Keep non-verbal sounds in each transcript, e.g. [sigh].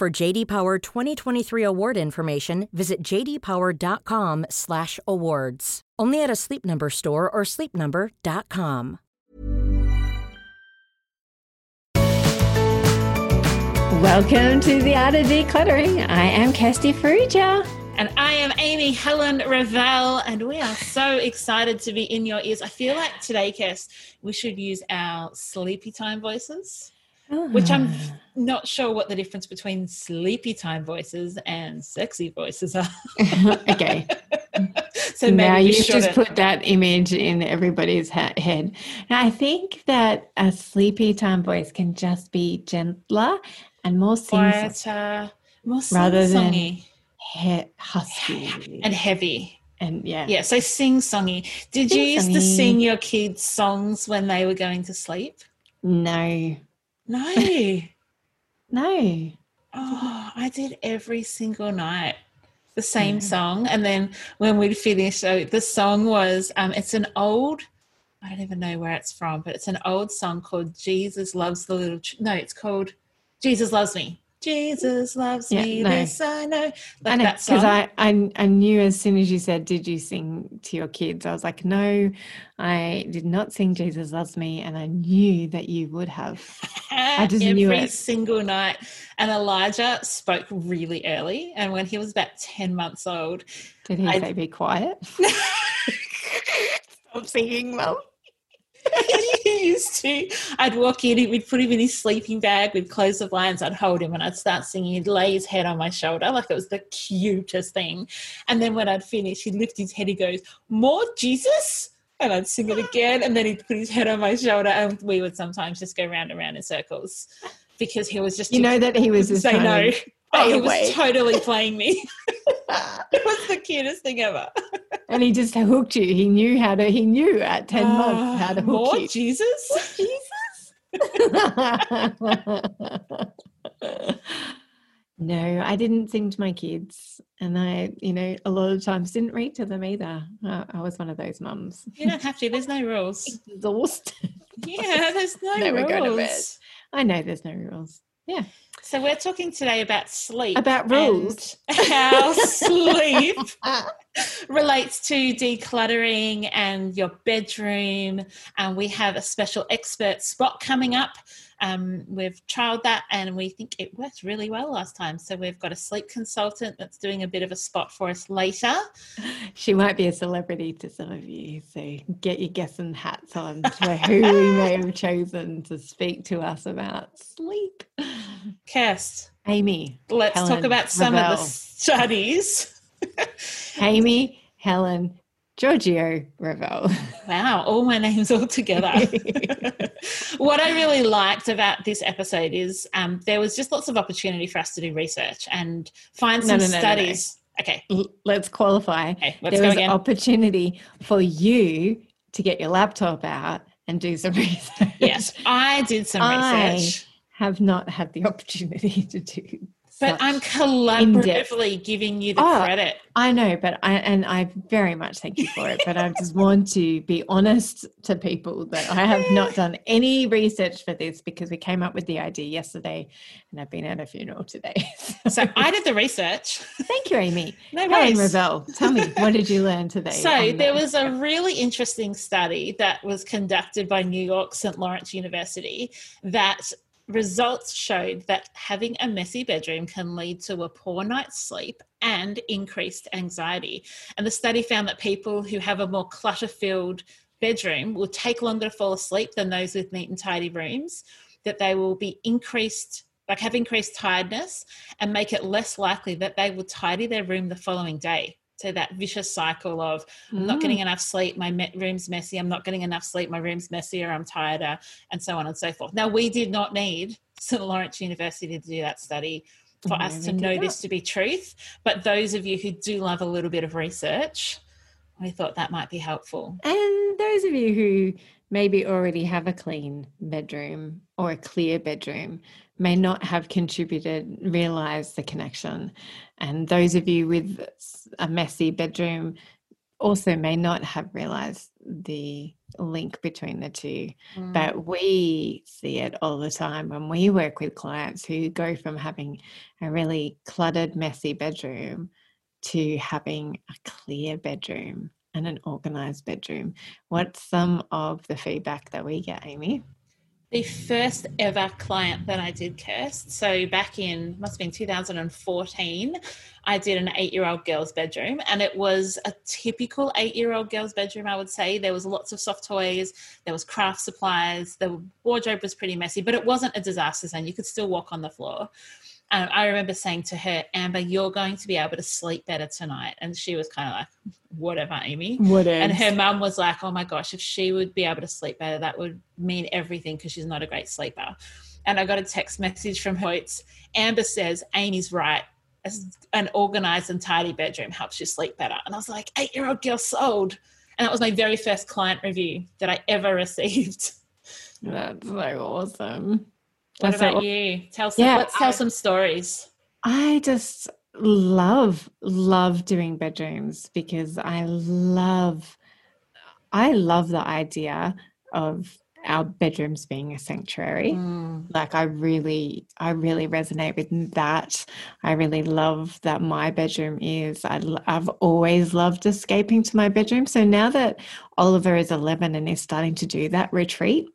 For JD Power 2023 award information, visit jdpower.com/awards. Only at a Sleep Number store or sleepnumber.com. Welcome to the Art of Decluttering. I am Kirsty Farrugia. And I am Amy Helen Revell, and we are so excited to be in your ears. I feel like today, Kirst, we should use our sleepy time voices, which I'm Ah. not sure what the difference between sleepy time voices and sexy voices are. [laughs] okay. [laughs] so maybe now you just put that image in everybody's ha- head. I think that a sleepy time voice can just be gentler and more sing quieter, more Rather than- sing-songy he- husky. and heavy. and yeah. Yeah, so sing-songy. Did you used to sing your kids songs when they were going to sleep? No. No. [laughs] No. Oh, I did every single night the same song. And then when we'd finish, so the song was um it's an old I don't even know where it's from, but it's an old song called Jesus Loves the Little Ch-. No, it's called Jesus Loves Me. Jesus loves Yeah, me. no. This I know. Like I know because I, I I knew as soon as you said, "Did you sing to your kids?" I was like, "No, I did not sing Jesus loves me," and I knew that you would have. I just every knew it. single night. And Elijah spoke really early. And when he was about 10 months old, Did he I- say, "Be quiet"? [laughs] Stop singing, mum. He [laughs] used to. I'd walk in, we'd put him in his sleeping bag, we'd close the blinds, I'd hold him and I'd start singing. He'd lay his head on my shoulder like it was the cutest thing. And then when I'd finish, he'd lift his head, he goes, More Jesus? And I'd sing it again. And then he'd put his head on my shoulder. And we would sometimes just go round and round in circles because he was just You know that he was [laughs] say no. Oh, he was totally playing me. [laughs] [laughs] it was the cutest thing ever. and he just hooked you. He knew how to. He knew at ten ah, months how to hook More you. Jesus? Jesus. [laughs] no, I didn't sing to my kids, and I, you know, a lot of times didn't read to them either. I, I was one of those mums. You don't have to. There's no rules. Exhausted. Yeah, there's no Never rules. go to bed. I know there's no rules. Yeah, So we're talking today about sleep. About rules. [laughs] How sleep [laughs] relates to decluttering and your bedroom. And we have a special expert spot coming up. Um, we've trialed that and we think it worked really well last time. So we've got a sleep consultant that's doing a bit of a spot for us later. [laughs] she might be a celebrity to some of you, so get your guessing hats on to who we may have [laughs] chosen to speak to us about sleep. Kirst, Amy, let's talk about some of the studies. [laughs] Amy, Helen, Giorgio Revell. Wow, all my names all together. [laughs] what I really liked about this episode is um, there was just lots of opportunity for us to do research and find some no, no, no, studies. Okay, Let's qualify. okay, let's there was again. opportunity for you to get your laptop out and do some [laughs] research. yes, I did some I- research, Have not had the opportunity [laughs] to do. But I'm collaboratively giving you the Oh, credit. I know, but I and I very much thank you for it. But I just want to be honest to people that I have not [laughs] done any research for this because we came up with the idea yesterday, and I've been at a funeral today. [laughs] So I did the research. thank you, Amy. [laughs] No Helen. Revell, tell me what did you learn today? So there the- was a really interesting study that was conducted by New York St. Lawrence University that results showed that having a messy bedroom can lead to a poor night's sleep and increased anxiety. And the study found that people who have a more clutter filled bedroom will take longer to fall asleep than those with neat and tidy rooms, that they will be increased, like have increased tiredness, and make it less likely that they will tidy their room the following day. So that vicious cycle of I'm not getting Mm. enough sleep, my me- room's messy, I'm not getting enough sleep, my room's messier, I'm tireder, and so on and so forth. Now, we did not need St. Lawrence University to do that study for No, us to know not. this to be truth. But those of you who do love a little bit of research, we thought that might be helpful. And those of you who maybe already have a clean bedroom or a clear bedroom may not have contributed, realize the connection. And those of you with a messy bedroom also may not have realized the link between the two. Mm. But we see it all the time when we work with clients who go from having a really cluttered, messy bedroom to having a clear bedroom and an organized bedroom. Mm. What's some of the feedback that we get, Amy? the first ever client that I did, Kirst. So back in must have been 2014, I did an eight-year-old girl's bedroom, and it was a typical eight-year-old girl's bedroom. I would say there was lots of soft toys, there was craft supplies, the wardrobe was pretty messy, but it wasn't a disaster zone. You could still walk on the floor. Um, I remember saying to her, Amber, you're going to be able to sleep better tonight. And she was kind of like, whatever, Amy. What And her mum was like, oh my gosh, if she would be able to sleep better, that would mean everything because she's not a great sleeper. And I got a text message from her. It's Amber says, Amy's right. An organized and tidy bedroom helps you sleep better. And I was like, eight year old girl sold. And that was my very first client review that I ever [laughs] received. That's so awesome. What That's about you? Tell some, Yeah, let's tell I- some stories. I just love love doing bedrooms because I love I love the idea of our bedrooms being a sanctuary. Mm. Like I really I really resonate with that. I really love that my bedroom is I, have always loved escaping to my bedroom. So now that Oliver is 11 and is starting to do that retreat,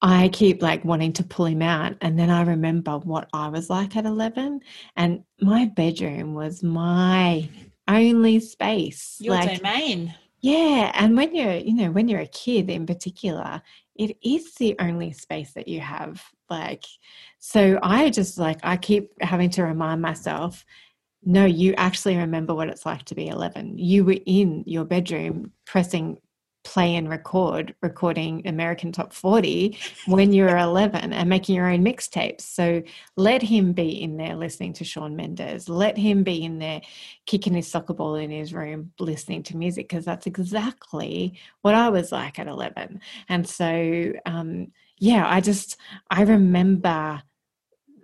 I keep like wanting to pull him out. And then I remember what I was like at 11. And my bedroom was my only space. Your like, domain. yeah. And when you're, you know, when you're a kid in particular, it is the only space that you have. Like, so I just like, I keep having to remind myself no, you actually remember what it's like to be 11. You were in your bedroom pressing play and record, recording American Top 40 when you were [laughs] 11 and making your own mixtapes. So let him be in there listening to Shawn Mendes. Let him be in there kicking his soccer ball in his room listening to music because that's exactly what I was like at 11. And so, um, yeah, I just, I remember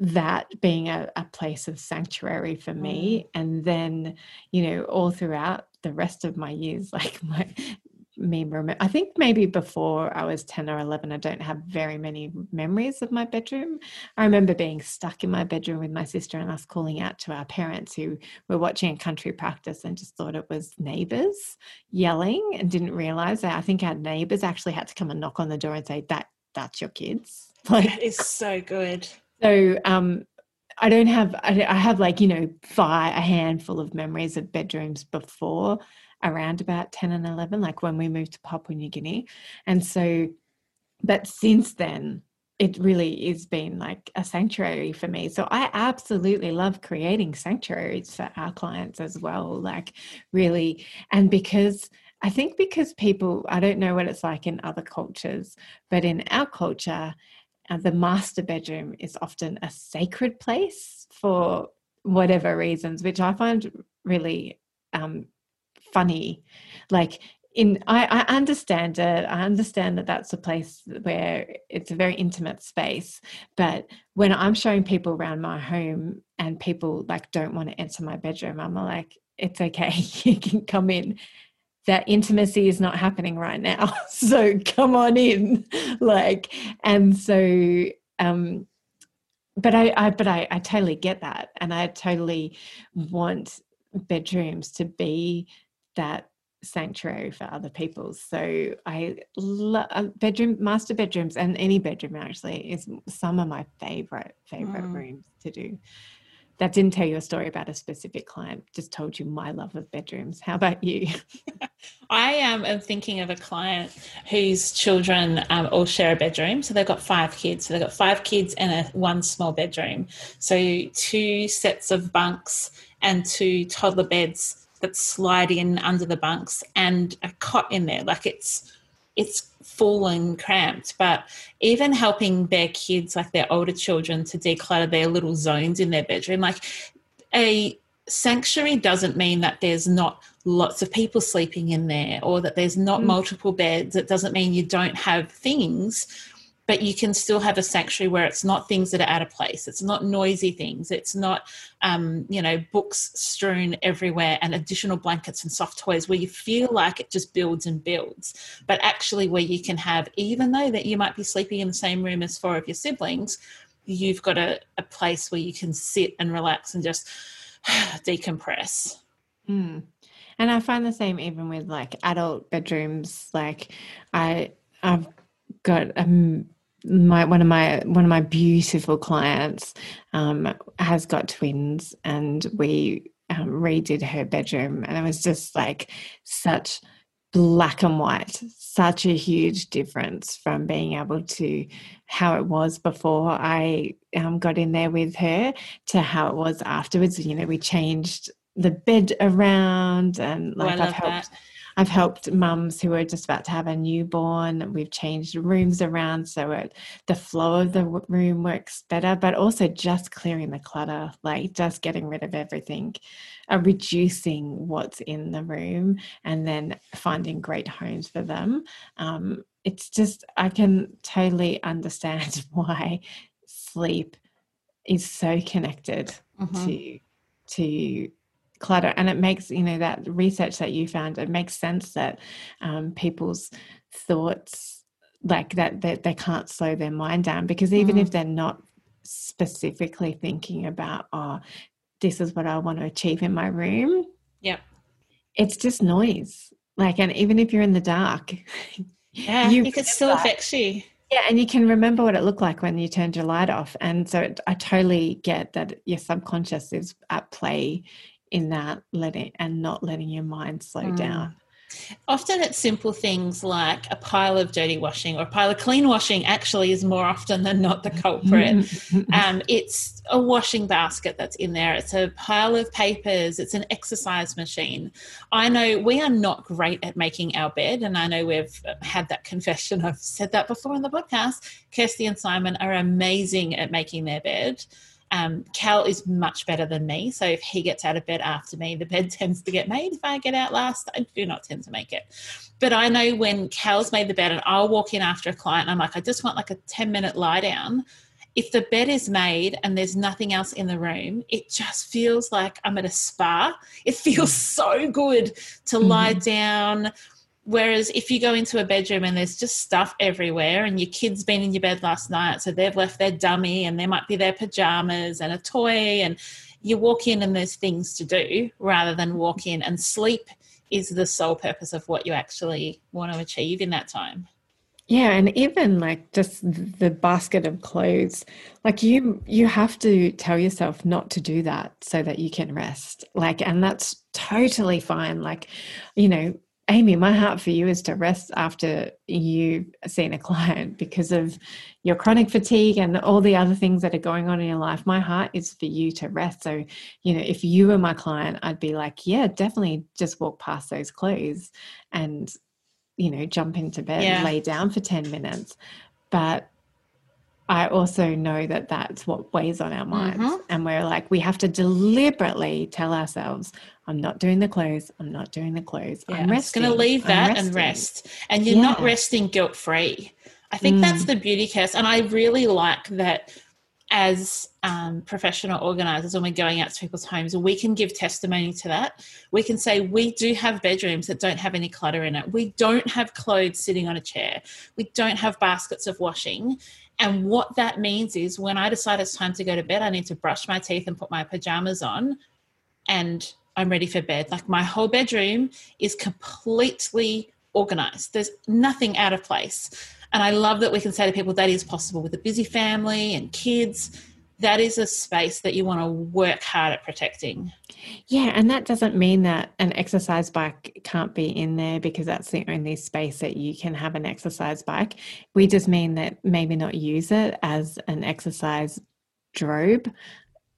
that being a, a place of sanctuary for me and then you know all throughout the rest of my years [laughs] like my me remember i think maybe before i was 10 or 11 i don't have very many memories of my bedroom. I remember being stuck in my bedroom with my sister and us calling out to our parents who were watching a country practice and just thought it was neighbors yelling and didn't realize that. I think our neighbors actually had to come and knock on the door and say that that's your kids. [laughs] Like That is so good. so um, I don't have I, I have like you know five a handful of memories of bedrooms before around about ten and eleven, like when we moved to Papua New Guinea, and so but since then it really is been like a sanctuary for me. So I absolutely love creating sanctuaries for our clients as well. Like really, and because I think because people, I don't know what it's like in other cultures, but in our culture, uh, the master bedroom is often a sacred place for whatever reasons, which I find really um, funny. Like in, I, I understand it. I understand that that's a place where it's a very intimate space. But when I'm showing people around my home and people like don't want to enter my bedroom, I'm like, it's okay, [laughs] you can come in that intimacy is not happening right now [laughs] so come on in like and so um but I, I but I, I totally get that and i totally want bedrooms to be that sanctuary for other people. So I love bedroom, master bedrooms, and any bedroom actually is some of my favorite favorite mm. rooms to do. That didn't tell you a story about a specific client. Just told you my love of bedrooms. How about you? [laughs] I um, am thinking of a client whose children um, all share a bedroom. So they've got five kids. So they've got five kids and a one small bedroom. So two sets of bunks and two toddler beds that slide in under the bunks and a cot in there. Like it's it's full and cramped. But even helping their kids, like their older children, to declutter their little zones in their bedroom, like a sanctuary doesn't mean that there's not lots of people sleeping in there or that there's not mm. multiple beds. It doesn't mean you don't have things but you can still have a sanctuary where it's not things that are out of place. It's not noisy things. It's not, um, you know, books strewn everywhere and additional blankets and soft toys where you feel like it just builds and builds. But actually, where you can have, even though that you might be sleeping in the same room as four of your siblings, you've got a, a place where you can sit and relax and just [sighs] decompress. Mm. And I find the same even with like adult bedrooms. Like I, I've got a my one of my one of my beautiful clients um, has got twins, and we um, redid her bedroom, and it was just like such black and white such a huge difference from being able to how it was before i um, got in there with her to how it was afterwards you know we changed the bed around and oh, like oh, i've helped that. I've helped mums who are just about to have a newborn. We've changed rooms around so it, the flow of the room works better, but also just clearing the clutter, like just getting rid of everything, uh, reducing what's in the room, and then finding great homes for them. Um, it's just, I can totally understand [laughs] why sleep is so connected mm-hmm. to to clutter. And it makes you know that research that you found it makes sense that um, people's thoughts like that, that they can't slow their mind down. Because even mm. if they're not specifically thinking about oh this is what i want to achieve in my room yeah it's just noise. Like and even if you're in the dark yeah you it still affects you. Yeah, and you can remember what it looked like when you turned your light off. And so it, I totally get that your subconscious is at play in that letting and not letting your mind slow mm. down. Often it's simple things like a pile of dirty washing or a pile of clean washing actually is more often than not the culprit. [laughs] um, it's a washing basket that's in there, it's a pile of papers, it's an exercise machine. I know we are not great at making our bed, and I know we've had that confession. [laughs] I've said that before in the podcast. Kirsty and Simon are amazing at making their bed. Um, Cal is much better than me. So if he gets out of bed after me, the bed [laughs] tends to get made. If I get out last, I do not tend to make it. But I know when Cal's made the bed and I'll walk in after a client, I'm like, I just want like a 10 minute lie down. If the bed is made and there's nothing else in the room, it just feels like I'm at a spa. It feels so good to lie mm-hmm. down Whereas if you go into a bedroom and there's just stuff everywhere, and your kid's been in your bed last night, so they've left their dummy and there might be their pajamas and a toy, and you walk in and there's things to do rather than walk in and sleep is the sole purpose of what you actually want to achieve in that time. Yeah, and even like just the basket of clothes, like you you have to tell yourself not to do that so that you can rest. Like and that's totally fine. Like, you know, Amy, my heart for you is to rest after you've seen a client because of your chronic fatigue and all the other things that are going on in your life. My heart is for you to rest. So, you know, if you were my client, I'd be like, yeah, definitely just walk past those clothes and, you know, jump into bed yeah. and lay down for 10 minutes. But I also know that that's what weighs on our minds. Mm-hmm. And we're like, we have to deliberately tell ourselves, I'm not doing the clothes. I'm not doing the clothes. Yeah, I'm resting. going to leave that and rest. And you're yeah. not resting guilt free. I think mm. that's the beauty, Kirst. And I really like that as um, professional organizers, when we're going out to people's homes, we can give testimony to that. We can say, we do have bedrooms that don't have any clutter in it. We don't have clothes sitting on a chair. We don't have baskets of washing. And what that means is when I decide it's time to go to bed, I need to brush my teeth and put my pajamas on. And I'm ready for bed. Like my whole bedroom is completely organized. There's nothing out of place. And I love that we can say to people that is possible with a busy family and kids. That is a space that you want to work hard at protecting. Yeah, and that doesn't mean that an exercise bike can't be in there because that's the only space that you can have an exercise bike. We just mean that maybe not use it as an exercise drobe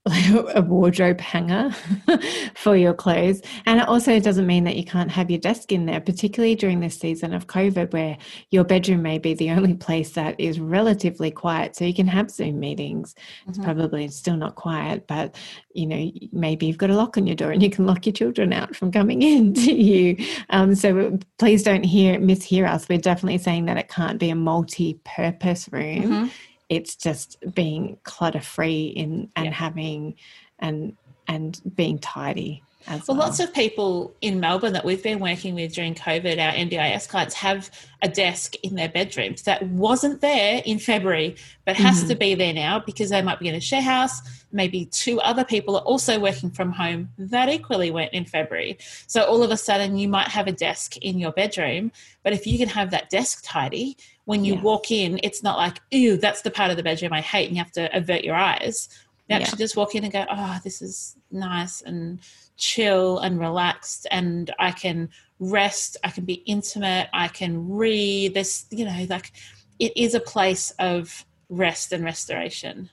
a wardrobe hanger [laughs] for your clothes. And it also doesn't mean that you can't have your desk in there, particularly during this season of COVID, where your bedroom may be the only place that is relatively quiet. So you can have Zoom meetings. Mm-hmm. It's probably still not quiet, but you know, maybe you've got a lock on your door and you can lock your children out from coming [laughs] in to you. Um, so please don't hear mishear us. We're definitely saying that it can't be a multi-purpose room. Mm-hmm it's just being clutter free in and yeah. having and and being tidy well, well, lots of people in Melbourne that we've been working with during COVID, our NDIS clients have a desk in their bedrooms that wasn't there in February, but has mm-hmm. to be there now because they might be in a share house. Maybe two other people are also working from home that equally went in February. So all of a sudden, you might have a desk in your bedroom, but if you can have that desk tidy, when you walk in, it's not like, ew, that's the part of the bedroom I hate, and you have to avert your eyes. You actually yeah. just walk in and go, oh, this is nice and chill and relaxed, and I can rest, I can be intimate, I can read. This, you know, like it is a place of rest and restoration.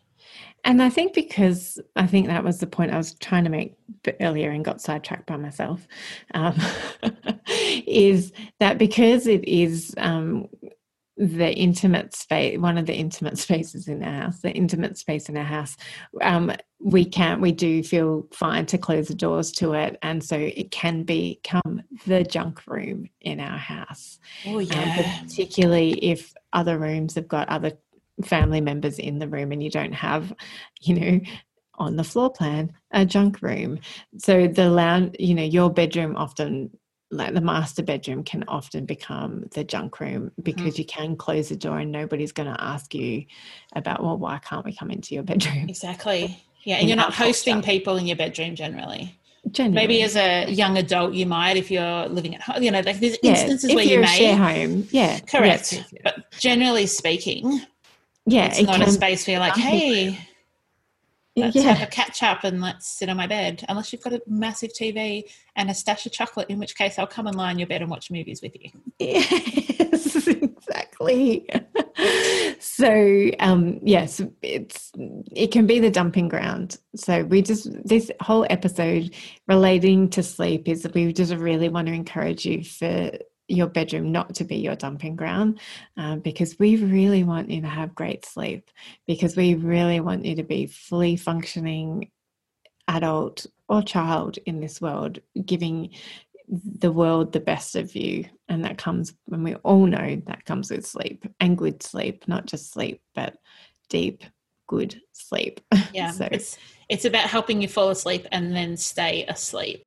And I think because I think that was the point I was trying to make earlier and got sidetracked by myself, um, [laughs] is that because it is um, the intimate space one of the intimate [laughs] spaces in our house the intimate space in our house um, we can we do feel fine to close the doors to it. And so it can become the junk room in our house. Oh um, yeah. um, particularly if other rooms have got other family members in the room and you don't have you know on the floor plan a junk room. So the lounge you know your bedroom often like the master bedroom can often become the junk room mm-hmm. because mm-hmm. you can close the door and nobody's going to ask you about well why can't we come into your bedroom exactly [laughs] yeah and you're not hosting people in your bedroom generally Generally. Maybe as a young adult, you might if you're living at home. You know, like there's yeah, instances where you may share home. Yeah, correct. Yes, yes. But generally speaking, yeah, it's it not a space where you're like, hey, let's yeah. have a catch up and let's sit on my bed. Unless you've got a massive TV and a stash of chocolate, in which case I'll come and lie on your bed and watch movies with you. [laughs] Yes, exactly. so um, yes, it's it can be the dumping ground. So we just this whole episode relating to sleep is we just really want to encourage you for your bedroom not to be your dumping ground um, because we really want you to have great sleep because we really want you to be fully functioning adult or child in this world giving the world the best of you. And that comes when we all know that comes with sleep and good sleep not just sleep but deep good sleep. [laughs] Yeah so it's it's about helping you fall asleep and then stay asleep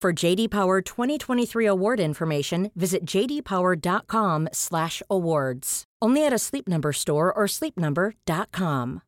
For JD Power 2023 award information, visit jdpower.com/awards. Only at a Sleep Number store or sleepnumber.com.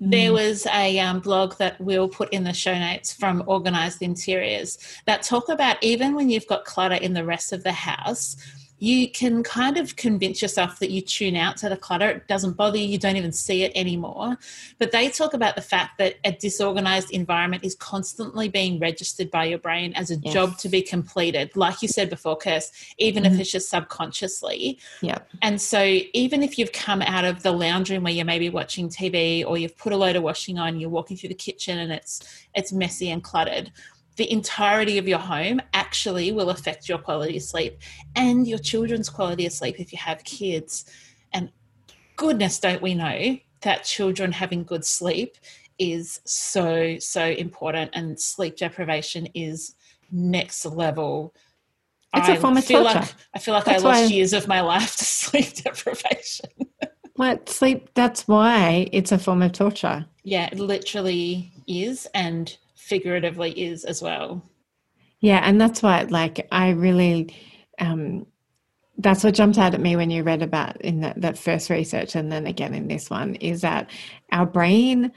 There was a um, blog that we'll put in the show notes from Organised Interiors that talk about even when you've got clutter in the rest of the house, you can kind of convince yourself that you tune out to the clutter. It doesn't bother you, you don't even see it anymore. But they talk about the fact that a disorganized environment is constantly being registered by your brain as a yes. job to be completed. Like you said before, Kirst, even mm-hmm. if it's just subconsciously. Yeah. And so even if you've come out of the lounge room where you're maybe watching TV or you've put a load of washing on, you're walking through the kitchen and it's it's messy and cluttered the entirety of your home actually will affect your quality of sleep and your children's quality of sleep if you have kids. And goodness, don't we know that children having good sleep is so, so important, and sleep deprivation is next level. It's I a form of feel torture. Like, I feel like that's I lost why... years of my life to [laughs] sleep deprivation. [laughs] What sleep? That's why it's a form of torture. Yeah, it literally is. And figuratively is as well. Yeah, and that's what like I really um that's what jumped out at me when you read about in that, that first research and then again in this one is that our brain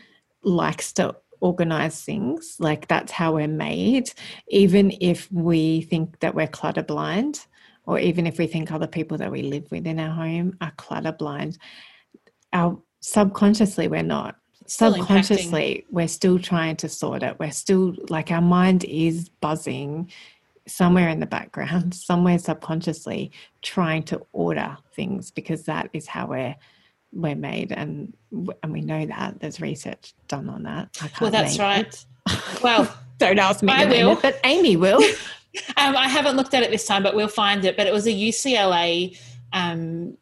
likes to organize things. Like that's how we're made. Even if we think that we're clutter blind or even if we think other people that we live with in our home are clutter blind our subconsciously we're not subconsciously we're still trying to sort it. We're still like our mind is buzzing somewhere in the background [laughs] somewhere subconsciously trying to order things because that is how we're we're made. And and we know that there's research done on that. Well that's right. Well [laughs] don't ask me I will. It, but amy will. [laughs] Um, i haven't looked at it this time but we'll find it. But it was a ucla um,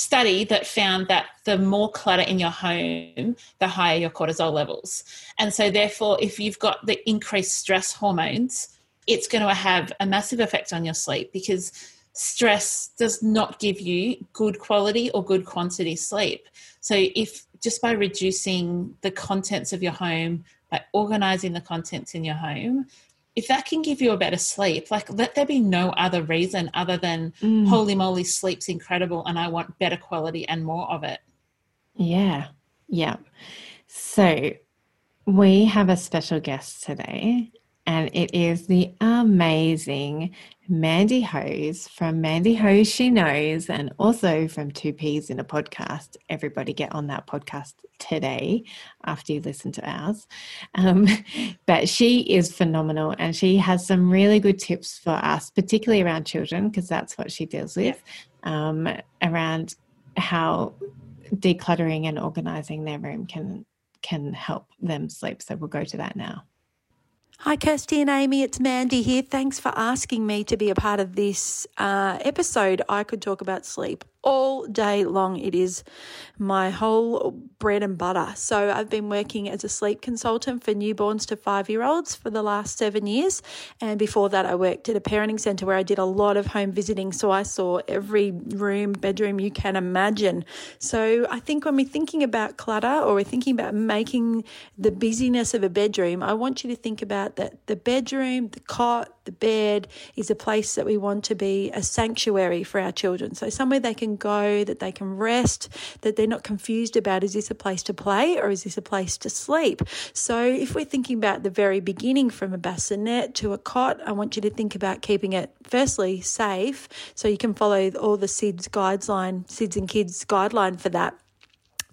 study that found that the more clutter in your home, the higher your cortisol levels. And so, therefore, if you've got the increased stress hormones, it's going to have a massive effect on your sleep because stress does not give you good quality or good quantity sleep. So, if just by reducing the contents of your home, by organizing the contents in your home, if that can give you a better sleep, like let there be no other reason other than mm. holy moly, sleep's incredible and I want better quality and more of it. Yeah. Yeah. So we have a special guest today, and it is the amazing Mandy Hose from Mandy Hose She Knows, and also from Two Peas in a Podcast. Everybody get on that podcast today after you listen to ours. Um, [laughs] but she is phenomenal, and she has some really good tips for us, particularly around children, because that's what she deals with, um, around how decluttering and organizing their room can can help them sleep. So we'll go to that now. Hi, Kirsty and Amy. It's Mandy here. Thanks for asking me to be a part of this uh, episode. I could talk about sleep all day long. It is my whole bread and butter. So I've been working as a sleep consultant for newborns to five year olds for the last seven years. And before that, I worked at a parenting centre where I did a lot of home visiting. So I saw every room, bedroom you can imagine. So I think when we're thinking about clutter or we're thinking about making the busyness of a bedroom, I want you to think about that the bedroom, the cot, the bed is a place that we want to be a sanctuary for our children. So somewhere they can go, that they can rest, that they're not confused about is this a place to play or is this a place to sleep? So if we're thinking about the very beginning from a bassinet to a cot, I want you to think about keeping it firstly safe so you can follow all the SIDS guideline, SIDS and kids guideline for that.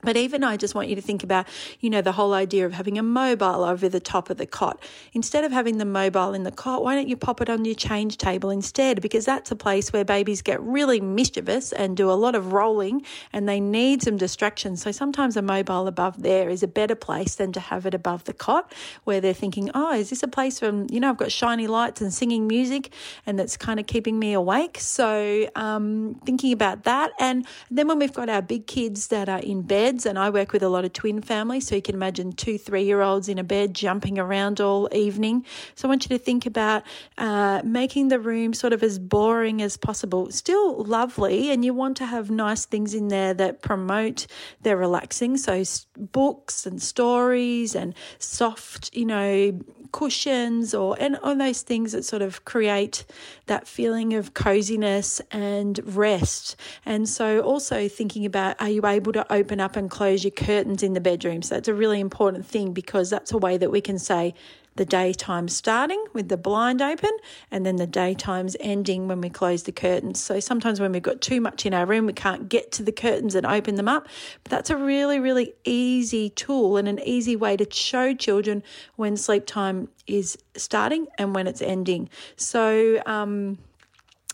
But even I just want you to think about, you know, the whole idea of having a mobile over the top of the cot. Instead of having the mobile in the cot, why don't you pop it on your change table instead? Because that's a place where babies get really mischievous and do a lot of rolling and they need some distraction. So sometimes a mobile above there is a better place than to have it above the cot where they're thinking, oh, is this a place from, you know, I've got shiny lights and singing music and that's kind of keeping me awake. So um, thinking about that. And then when we've got our big kids that are in bed, and I work with a lot of twin families. So you can imagine two three year olds in a bed jumping around all evening. So I want you to think about uh, making the room sort of as boring as possible, still lovely, and you want to have nice things in there that promote their relaxing. So books and stories and soft, you know, cushions or and all those things that sort of create that feeling of coziness and rest. And so also thinking about are you able to open up and close your curtains in the bedroom? So that's a really important thing because that's a way that we can say the daytime starting with the blind open and then the daytime's ending when we close the curtains. So sometimes when we've got too much in our room, we can't get to the curtains and open them up. But that's a really, really easy tool and an easy way to show children when sleep time is starting and when it's ending. So, um,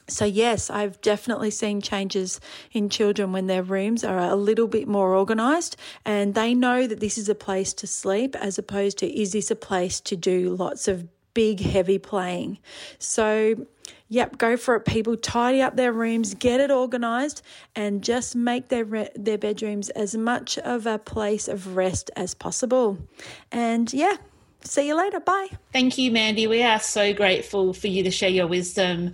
so, yes, I've definitely seen changes in children when their rooms are a little bit more organised and they know that this is a place to sleep as opposed to is this a place to do lots of big, heavy playing. So, yep, go for it, people. Tidy up their rooms, get it organised, and just make their, re- their bedrooms as much of a place of rest as possible. And yeah, see you later. Bye. Thank you, Mandy. We are so grateful for you to share your wisdom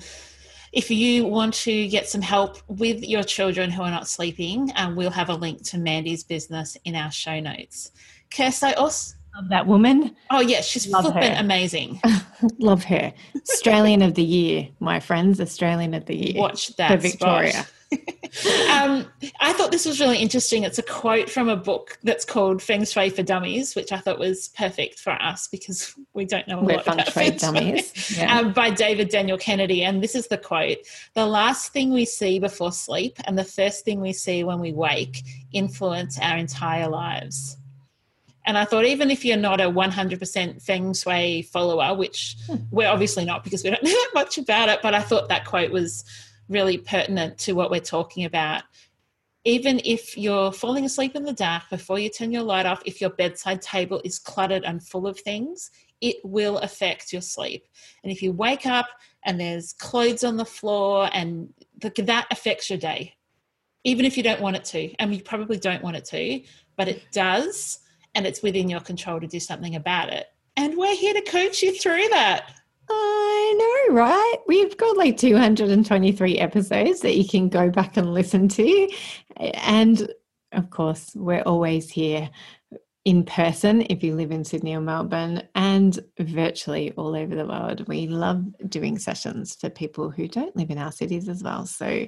if you want to get some help with your children who are not sleeping, um, we'll have a link to Mandy's business in our show notes. Kirst, I also love that woman. Oh yeah, she's love flipping her. amazing. [laughs] love her. Australian of the year, my friends. Australian of the year. Watch that, for Victoria. Spot. Um, I thought this was really interesting. It's a quote from a book that's called Feng Shui for Dummies, which I thought was perfect for us because we don't know a We're lot feng about Feng Shui dummies. [laughs] Yeah. Um, by David Daniel Kennedy. And this is the quote The last thing we see before sleep and the first thing we see when we wake influence our entire lives. And I thought, even if you're not a 100% Feng Shui follower, which hmm. we're obviously not because we don't [laughs] know that much about it, but I thought that quote was really pertinent to what we're talking about. Even if you're falling asleep in the dark before you turn your light off, if your bedside table is cluttered and full of things, it will affect your sleep. And if you wake up and there's clothes on the floor and that affects your day, even if you don't want it to, and you probably don't want it to, but it does, and it's within your control to do something about it. And we're here to coach you through that. I know, right? We've got like 223 episodes that you can go back and listen to. And of course, we're always here in person if you live in Sydney or Melbourne and virtually all over the world. We love doing sessions for people who don't live in our cities as well. So,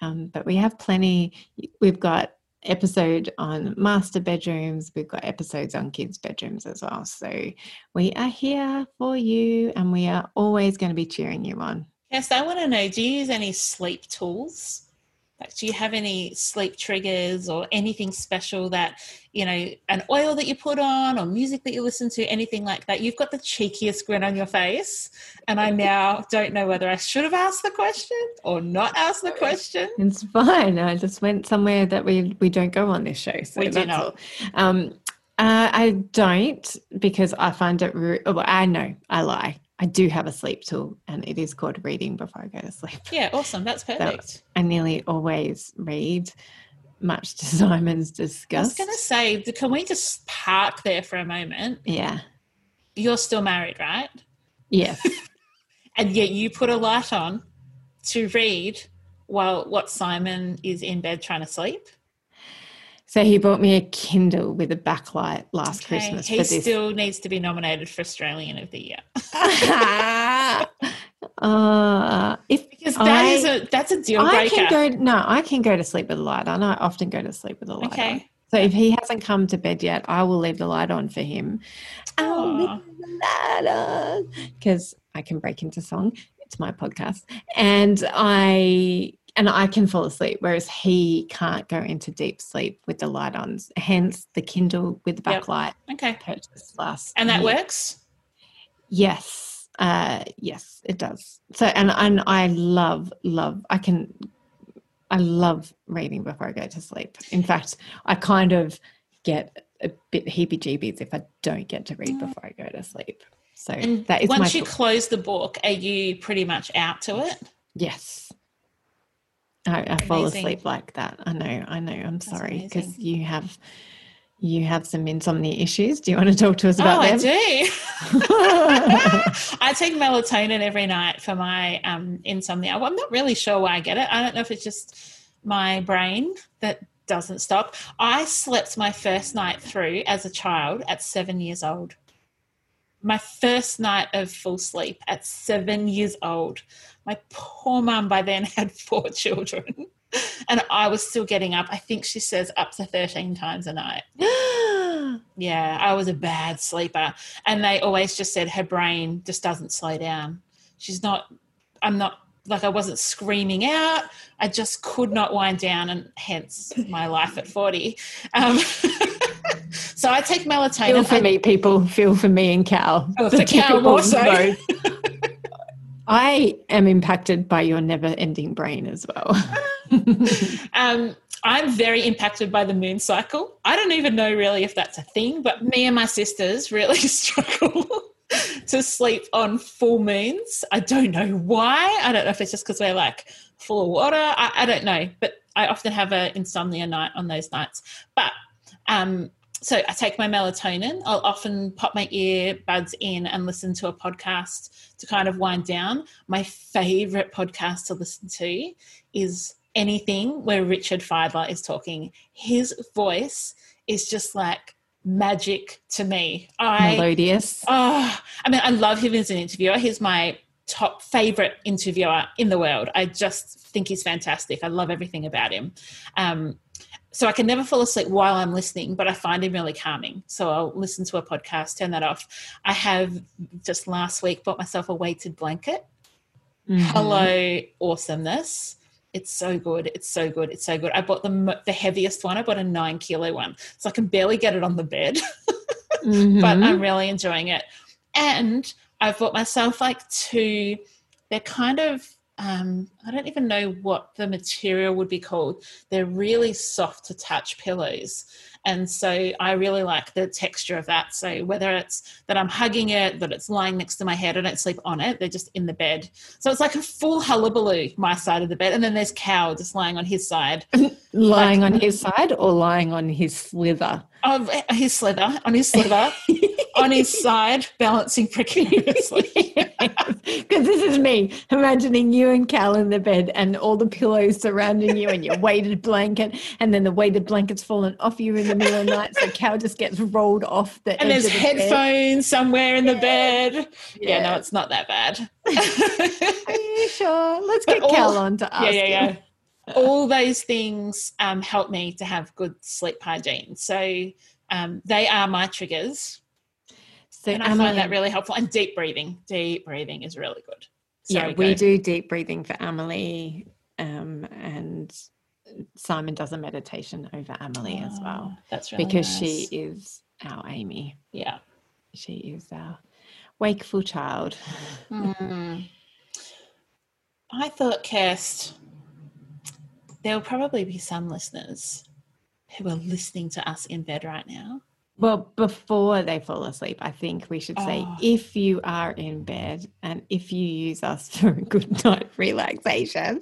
um, but we have plenty. We've got episode on master bedrooms. We've got episodes on kids' bedrooms as well. So we are here for you and we are always going to be cheering you on. Yes, I want to know do you use any sleep tools? Like, do you have any sleep triggers or anything special that, you know, an oil that you put on or music that you listen to, anything like that? You've got the cheekiest grin on your face. And I now don't know whether I should have asked the question or not asked the question. It's fine. I just went somewhere that we, we don't go on this show. So we do not. Um, uh, I don't because I find it. Re- oh, I know I lie. I do have a sleep tool and it is called reading before I go to sleep. Yeah, awesome. That's [laughs] perfect. So I nearly always read, much to [laughs] Simon's disgust. I was going to say, can we just park there for a moment? Yeah. You're still married, right? Yes. [laughs] and yet you put a light on to read while what Simon is in bed trying to sleep? So he bought me a Kindle with a backlight last okay. Christmas. He still needs to be nominated for Australian of the Year. [laughs] [laughs] uh, if because that I, is a that's a deal breaker. I can go no, I can go to sleep with a light on. I often go to sleep with a light okay. on. So if he hasn't come to bed yet, I will leave the light on for him. I'll leave the light on because I can break into song. It's my podcast, and I and I can fall asleep, whereas he can't go into deep sleep with the light on. Hence the Kindle with the backlight. Yep. Okay. Purchased last. And that year. works. Yes. Uh, yes, it does. So, and and I love love. I can. I love reading before I go to sleep. In fact, I kind of get a bit heebie-jeebies if I don't get to read mm. before I go to sleep. So and that is once you close the book, are you pretty much out to it? Yes. I, I fall asleep like that. I know. I know. I'm That's sorry because you have you have some insomnia issues. Do you want to talk to us about oh, them? I do. [laughs] I take melatonin every night for my um, insomnia. Well, I'm not really sure why I get it. I don't know if it's just my brain that doesn't stop. I slept my first night through as a child at seven years old. My first night of full sleep at seven years old. My poor mum by then had [laughs] four children. And I was still getting up, I think she says up to 13 times a night. [gasps] Yeah. I was a bad sleeper, and they always just said her brain just doesn't slow down. She's not. I'm not like I wasn't screaming out. I just could not wind down, and hence my life at forty. Um, [laughs] so I take melatonin. Feel for I- me, people. Feel for me and Cal. Oh, The for Cal typical more so. [laughs] I am impacted by your never-ending brain as well. [laughs] Um, I'm very impacted by the moon cycle. I don't even know really if that's a thing, but me and my sisters really [laughs] struggle [laughs] to sleep on full moons. I don't know why. I don't know if it's just because we're like full of water. I, I don't know, but I often have an insomnia night on those nights. But um, so I take my melatonin. I'll often pop my earbuds in and listen to a podcast to kind of wind down. My favorite podcast to listen to is anything where Richard Fidler is talking. His voice is just like magic to me. I Melodious. Oh, I mean, I love him as an interviewer. He's my top favorite interviewer in the world. I just think he's fantastic. I love everything about him. Um, so I can never fall asleep while I'm listening, but I find him really calming. So I'll listen to a podcast, turn that off. I have just last week bought myself a weighted blanket. Mhm. Hello, awesomeness. It's so good. It's so good. It's so good. I bought the, the heaviest one. I bought a nine kilo one. So I can barely get it on the bed. [laughs] but Mhm. I'm really enjoying it. And I've bought myself like two, they're kind of, um, I don't even know what the material would be called. They're really soft to touch pillows. And so I really like the texture of that. So whether it's that I'm hugging it, that it's lying next to my head, I don't sleep on it, they're just in the bed. So it's like a full hullabaloo, my side of the bed. And then there's Cow just lying on his side. [laughs] lying on his side or lying on his slither. of his slither, on his slither, [laughs] on his side, balancing precariously. [laughs] Because this is me imagining you and Cal in the bed and all the pillows surrounding you and your weighted blanket, and then the weighted blanket's fallen off you in the middle of the night, so Cal just gets rolled off the and there's the bed. headphones somewhere in the bed. Yeah, no, it's not that bad. [laughs] Are you sure? Let's But get Cal on to ask. yeah, yeah, yeah. All those things um, help me to have good sleep hygiene. So um, they are my triggers. So And I Emily, find that really helpful. And deep breathing. Deep breathing is really good. Yeah, we do deep breathing for Emily, um, and Simon does a meditation over Emily as well Oh, That's really because nice. she is our Amy. Yeah. She is our wakeful child. Mm. I thought, Kirst, there will probably be some listeners who are listening to us in bed right now. Well, before they fall asleep, I think we should say Oh. if you are in bed and if you use us [laughs] for a good night relaxation,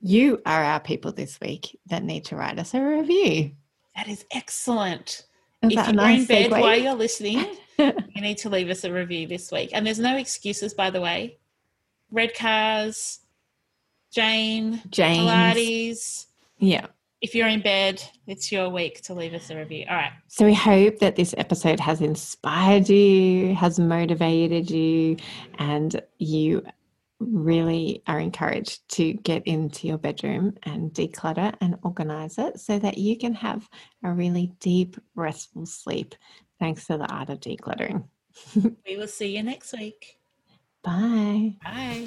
you are our people this week that need to write us a review. That is excellent. Is if you're nice in bed segue? while you're listening, [laughs] you need to leave us a review this week. And there's no excuses, by the way. Red cars, Jane, James. Pilates. Yeah. If you're in bed, it's your week to leave us a review. All right. So we hope that this episode has inspired you, has motivated you, and you really are encouraged to get into your bedroom and declutter and organize it so that you can have a really deep, restful sleep thanks to the art of decluttering. [laughs] We will see you next week. Bye. Bye.